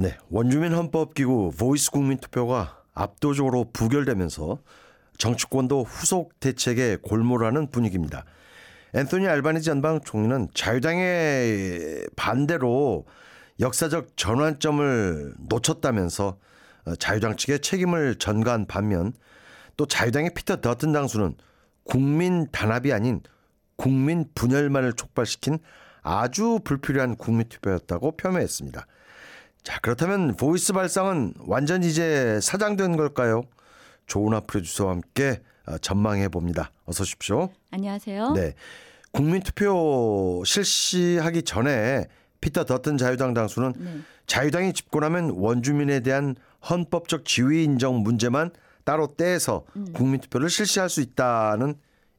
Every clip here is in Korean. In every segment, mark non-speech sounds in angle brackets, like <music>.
네, 원주민 헌법기구 Voice 국민투표가 압도적으로 부결되면서 정치권도 후속 대책에 골몰하는 분위기입니다. 앤토니 알바니지 연방 총리는 자유당의 반대로 역사적 전환점을 놓쳤다면서 자유당 측에 책임을 전가한 반면 또 자유당의 피터 더튼 당수는 국민 단합이 아닌 국민 분열만을 촉발시킨 아주 불필요한 국민투표였다고 폄훼했습니다. 자, 그렇다면 Voice 발상은 완전 이제 사장된 걸까요? 조은아 프로듀서와 함께 어, 전망해 봅니다. 어서 오십시오. 안녕하세요. 네. 국민투표 실시하기 전에 피터 더튼 자유당 당수는 네. 자유당이 집권하면 원주민에 대한 헌법적 지위 인정 문제만 따로 떼서 음. 국민투표를 실시할 수 있다는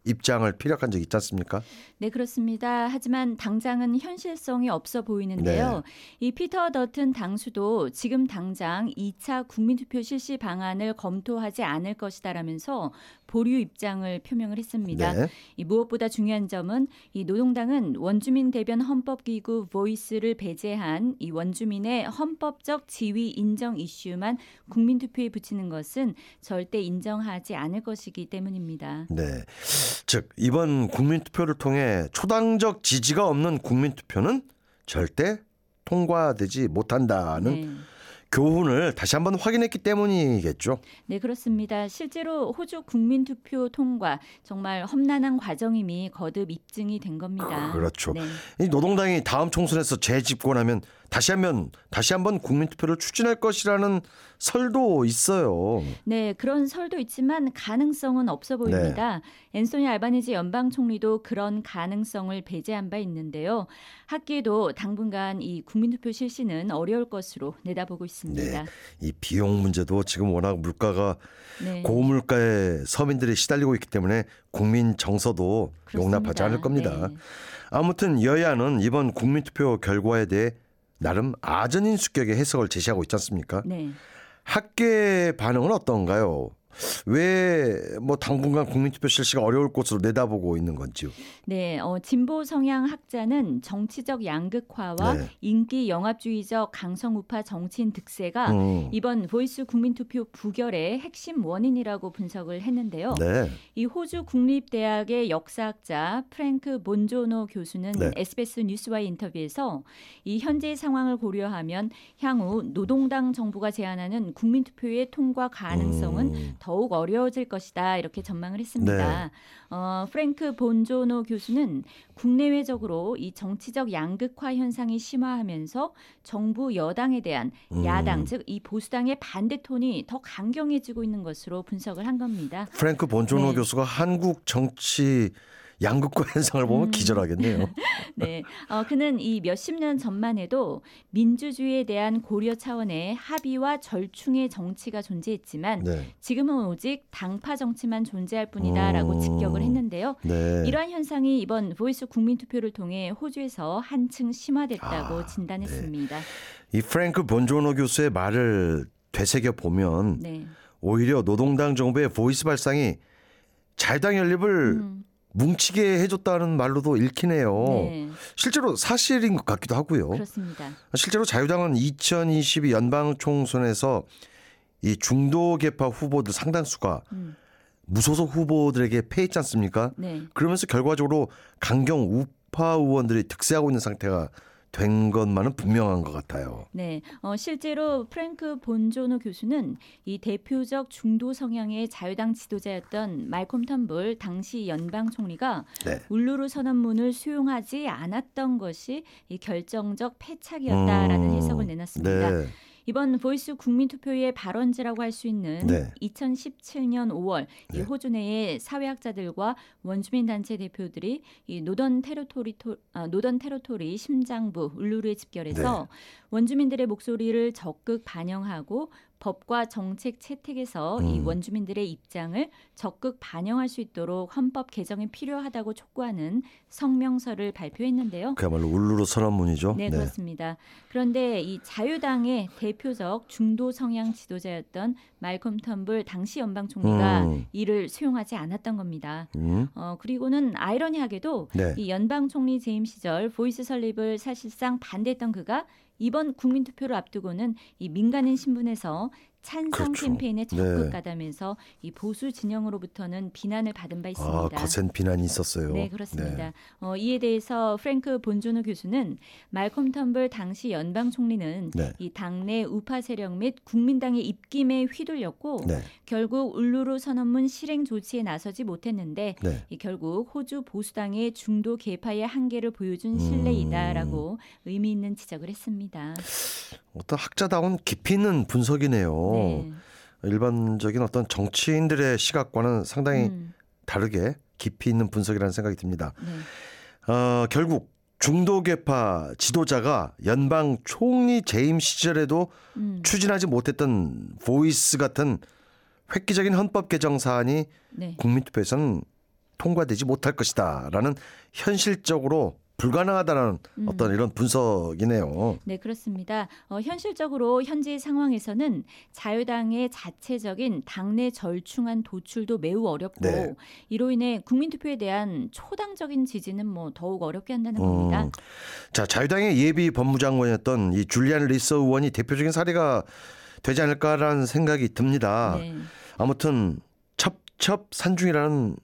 입장을 피력한 적 있지 않습니까? 네, 그렇습니다. 하지만 당장은 현실성이 없어 보이는데요. 네. 이 피터 더튼 당수도 지금 당장 2차 국민투표 실시 방안을 검토하지 않을 것이다라면서 보류 입장을 표명을 했습니다. 네. 이 무엇보다 중요한 점은 이 노동당은 원주민 대변 헌법기구 보이스를 배제한 이 원주민의 헌법적 지위 인정 이슈만 국민투표에 붙이는 것은 절대 인정하지 않을 것이기 때문입니다. 네. 즉 이번 국민투표를 통해 초당적 지지가 없는 국민투표는 절대 통과되지 못한다는 네. 교훈을 다시 한번 확인했기 때문이겠죠. 네, 그렇습니다. 실제로 호주 국민 투표 통과 정말 험난한 과정임이 거듭 입증이 된 겁니다. 그렇죠. 네. 이 노동당이 다음 총선에서 재집권하면 다시 한번 다시 한번 국민 투표를 추진할 것이라는 설도 있어요. 네, 그런 설도 있지만 가능성은 없어 보입니다. 네. 앤소니 알바니지 연방 총리도 그런 가능성을 배제한 바 있는데요. 학계도 당분간 이 국민 투표 실시는 어려울 것으로 내다보고 있습니다. 네, 이 비용 문제도 지금 워낙 물가가 네. 고물가에 서민들이 시달리고 있기 때문에 국민 정서도 그렇습니다. 용납하지 않을 겁니다. 네. 아무튼 여야는 이번 국민 투표 결과에 대해 나름 아전인수격의 해석을 제시하고 있지 않습니까? 네. 학계 반응은 어떤가요? 왜 뭐 당분간 국민투표 실시가 어려울 것으로 내다보고 있는 건지요? 네, 어, 진보 성향 학자는 정치적 양극화와 네. 인기 영합주의적 강성 우파 정치인 득세가 음. 이번 Voice 국민투표 부결의 핵심 원인이라고 분석을 했는데요. 네. 이 호주 국립대학의 역사학자 프랭크 본조노 교수는 네. SBS 뉴스와의 인터뷰에서 이 현재 상황을 고려하면 향후 노동당 정부가 제안하는 국민투표의 통과 가능성은 음. 더욱 어려워질 것이다 이렇게 전망을 했습니다. 네. 어, 프랭크 본조노 교수는 국내외적으로 이 정치적 양극화 현상이 심화하면서 정부 여당에 대한 음. 야당 즉 이 보수당의 반대 톤이 더 강경해지고 있는 것으로 분석을 한 겁니다. 프랭크 본조노 네. 교수가 한국 정치 양극화 <laughs> 현상을 보면 음. 기절하겠네요. <laughs> 네. 어, 그는 이 몇십 년 전만 해도 민주주의에 대한 고려 차원의 합의와 절충의 정치가 존재했지만 네. 지금은 오직 당파 정치만 존재할 뿐이다라고 음. 직격을 했는데요. 네. 이러한 현상이 이번 Voice 국민 투표를 통해 호주에서 한층 심화됐다고 아, 진단했습니다. 네. 이 프랭크 본조노 교수의 말을 되새겨 보면 네. 오히려 노동당 정부의 Voice 발상이 자유당 연립을 음. 뭉치게 해줬다는 말로도 읽히네요. 네. 실제로 사실인 것 같기도 하고요. 그렇습니다. 실제로 자유당은 2022 연방 총선에서 이 중도 계파 후보들 상당수가 음. 무소속 후보들에게 패했지 않습니까? 네. 그러면서 결과적으로 강경 우파 의원들이 득세하고 있는 상태가 된 것만은 분명한 것 같아요. 네, 어, 실제로 프랭크 본조노 교수는 이 대표적 중도 성향의 자유당 지도자였던 말콤 턴불 당시 연방 총리가 네. 울루루 선언문을 수용하지 않았던 것이 이 결정적 패착이었다라는 음, 해석을 내놨습니다. 네. 이번 Voice 국민투표의 발원지라고 할 수 있는 네. 2017년 5월 네. 이 호주 내의 사회학자들과 원주민 단체 대표들이 이 노던 테리토리 아, 노던 테리토리 심장부 울루루에 집결해서 네. 원주민들의 목소리를 적극 반영하고 법과 정책 채택에서 음. 이 원주민들의 입장을 적극 반영할 수 있도록 헌법 개정이 필요하다고 촉구하는 성명서를 발표했는데요. 그야말로 울루루 선언문이죠. 네, 네, 그렇습니다. 그런데 이 자유당의 대표적 중도 성향 지도자였던 말콤 턴불 당시 연방 총리가 음. 이를 수용하지 않았던 겁니다. 음. 어, 그리고는 아이러니하게도 네. 이 연방 총리 재임 시절 보이스 설립을 사실상 반대했던 그가 이번 국민 투표를 앞두고는 이 민간인 신분에서 찬성 그렇죠. 캠페인에 적극 네. 가담해서 이 보수 진영으로부터는 비난을 받은 바 있습니다. 아, 거센 비난이 있었어요. 네, 그렇습니다. 어, 이에 대해서 프랭크 본조르노 교수는 말콤 턴불 당시 연방 총리는 네. 이 당내 우파 세력 및 국민당의 입김에 휘둘렸고 네. 결국 울루루 선언문 실행 조치에 나서지 못했는데 네. 이 결국 호주 보수당의 중도 계파의 한계를 보여준 음. 실례이다라고 의미 있는 지적을 했습니다. 어떤 학자다운 깊이 있는 분석이네요. 네. 일반적인 어떤 정치인들의 시각과는 상당히 음, 다르게 깊이 있는 분석이라는 생각이 듭니다. 네. 어, 결국 중도계파 지도자가 연방 총리 재임 시절에도 음, 추진하지 못했던 보이스 같은 획기적인 헌법 개정 사안이 네. 국민투표에서는 통과되지 못할 것이다라는 현실적으로 불가능하다는 음. 어떤 이런 분석이네요. 네, 그렇습니다. 어, 현실적으로 현재 상황에서는 자유당의 자체적인 당내 절충안 도출도 매우 어렵고 네. 이로 인해 국민투표에 대한 초당적인 지지는 뭐 더욱 어렵게 한다는 겁니다. 음. 자 자유당의 예비 법무장관이었던 이 줄리안 리서 의원이 대표적인 사례가 되지 않을까라는 생각이 듭니다. 네. 아무튼 첩첩 산중이라는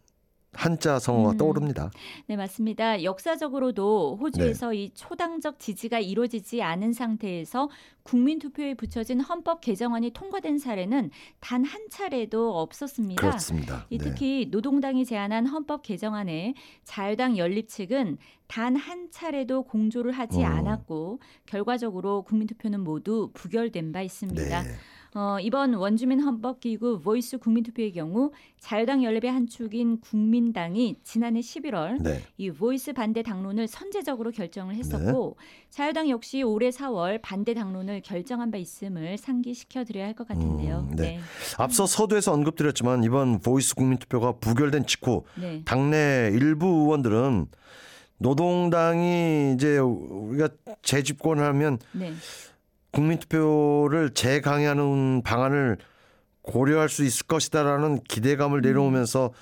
한자 성어가 음. 떠오릅니다. 네, 맞습니다. 역사적으로도 호주에서 이 초당적 지지가 이루어지지 않은 상태에서 국민 투표에 붙여진 헌법 개정안이 통과된 사례는 단 한 차례도 없었습니다. 그렇습니다. 이 네. 특히 노동당이 제안한 헌법 개정안에 자유당 연립 측은 단 한 차례도 공조를 하지 음. 않았고 결과적으로 국민 투표는 모두 부결된 바 있습니다. 네. 어, 이번 원주민 헌법기구 보이스 국민투표의 경우 자유당 연립의 한 축인 국민당이 지난해 11월 네. 이 보이스 반대 당론을 선제적으로 결정을 했었고 자유당 역시 올해 4월 반대 당론을 결정한 바 있음을 상기시켜 드려야 할 것 같은데요. 음, 네. 앞서 서두에서 언급드렸지만 이번 보이스 국민투표가 부결된 직후 네. 당내 일부 의원들은 노동당이 이제 우리가 재집권하면 네. 국민투표를 재강행하는 방안을 고려할 수 있을 것이다라는 기대감을 내비치면서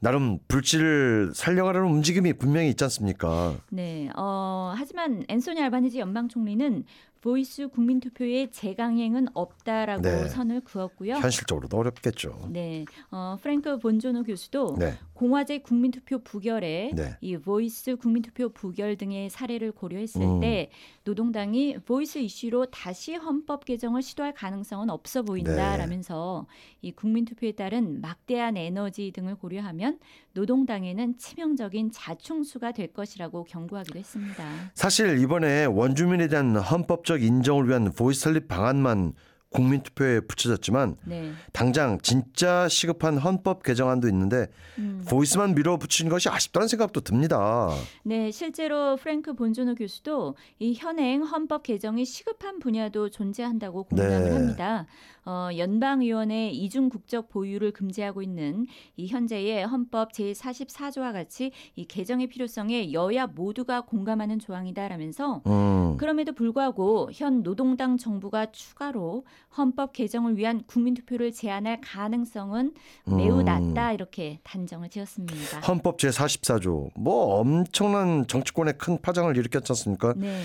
나름 불씨를 살려가려는 움직임이 분명히 있지 않습니까? 네. 어, 하지만 앤소니 알바니지 연방 총리는 보이스 국민 투표의 재강행은 없다라고 네. 선을 그었고요. 현실적으로도 어렵겠죠. 네. 어, 프랭크 본조르노 교수도 네, 공화제 국민투표 부결에 네. 이 보이스 국민투표 부결 등의 사례를 고려했을 음. 때 노동당이 보이스 이슈로 다시 헌법 개정을 시도할 가능성은 없어 네. 보인다라면서 이 국민투표에 따른 막대한 에너지 등을 고려하면 노동당에는 치명적인 자충수가 될 것이라고 경고하기도 했습니다. 사실 이번에 원주민에 대한 헌법 적 인정을 위한 보이스 설립 방안만 국민 투표에 붙여졌지만 네. 당장 진짜 시급한 헌법 개정안도 있는데 음. 보이스만 밀어붙인 것이 아쉽다는 생각도 듭니다. 네, 실제로 프랭크 본조노 교수도 이 현행 헌법 개정이 시급한 분야도 존재한다고 공감을 네. 합니다. 어, 연방의원의 이중 국적 보유를 금지하고 있는 이 현재의 헌법 제44조와 같이 이 개정의 필요성에 여야 모두가 공감하는 조항이다라면서 음, 그럼에도 불구하고 현 노동당 정부가 추가로 헌법 개정을 위한 국민투표를 제안할 가능성은 매우 음. 낮다 이렇게 단정을 지었습니다. 헌법 제44조 뭐 엄청난 정치권에 큰 파장을 일으켰지 않습니까? 네.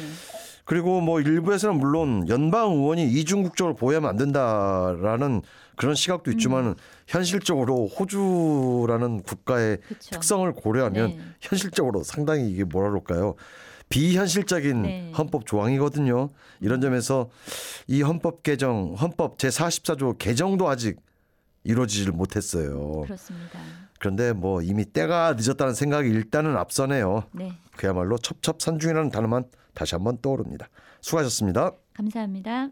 그리고 뭐 일부에서는 물론 연방 의원이 이중국적을 보유하면 안 된다라는 그런 시각도 있지만 은 현실적으로 호주라는 국가의 그렇죠. 특성을 고려하면 네. 현실적으로 상당히 이게 뭐라 그럴까요? 비현실적인 네. 헌법 조항이거든요. 이런 점에서 이 헌법 개정, 헌법 제44조 개정도 아직 이루어지질 못했어요. 그렇습니다. 그런데 뭐 이미 때가 늦었다는 생각이 일단은 앞서네요. 네. 그야말로 첩첩산중이라는 단어만 다시 한번 떠오릅니다. 수고하셨습니다. 감사합니다.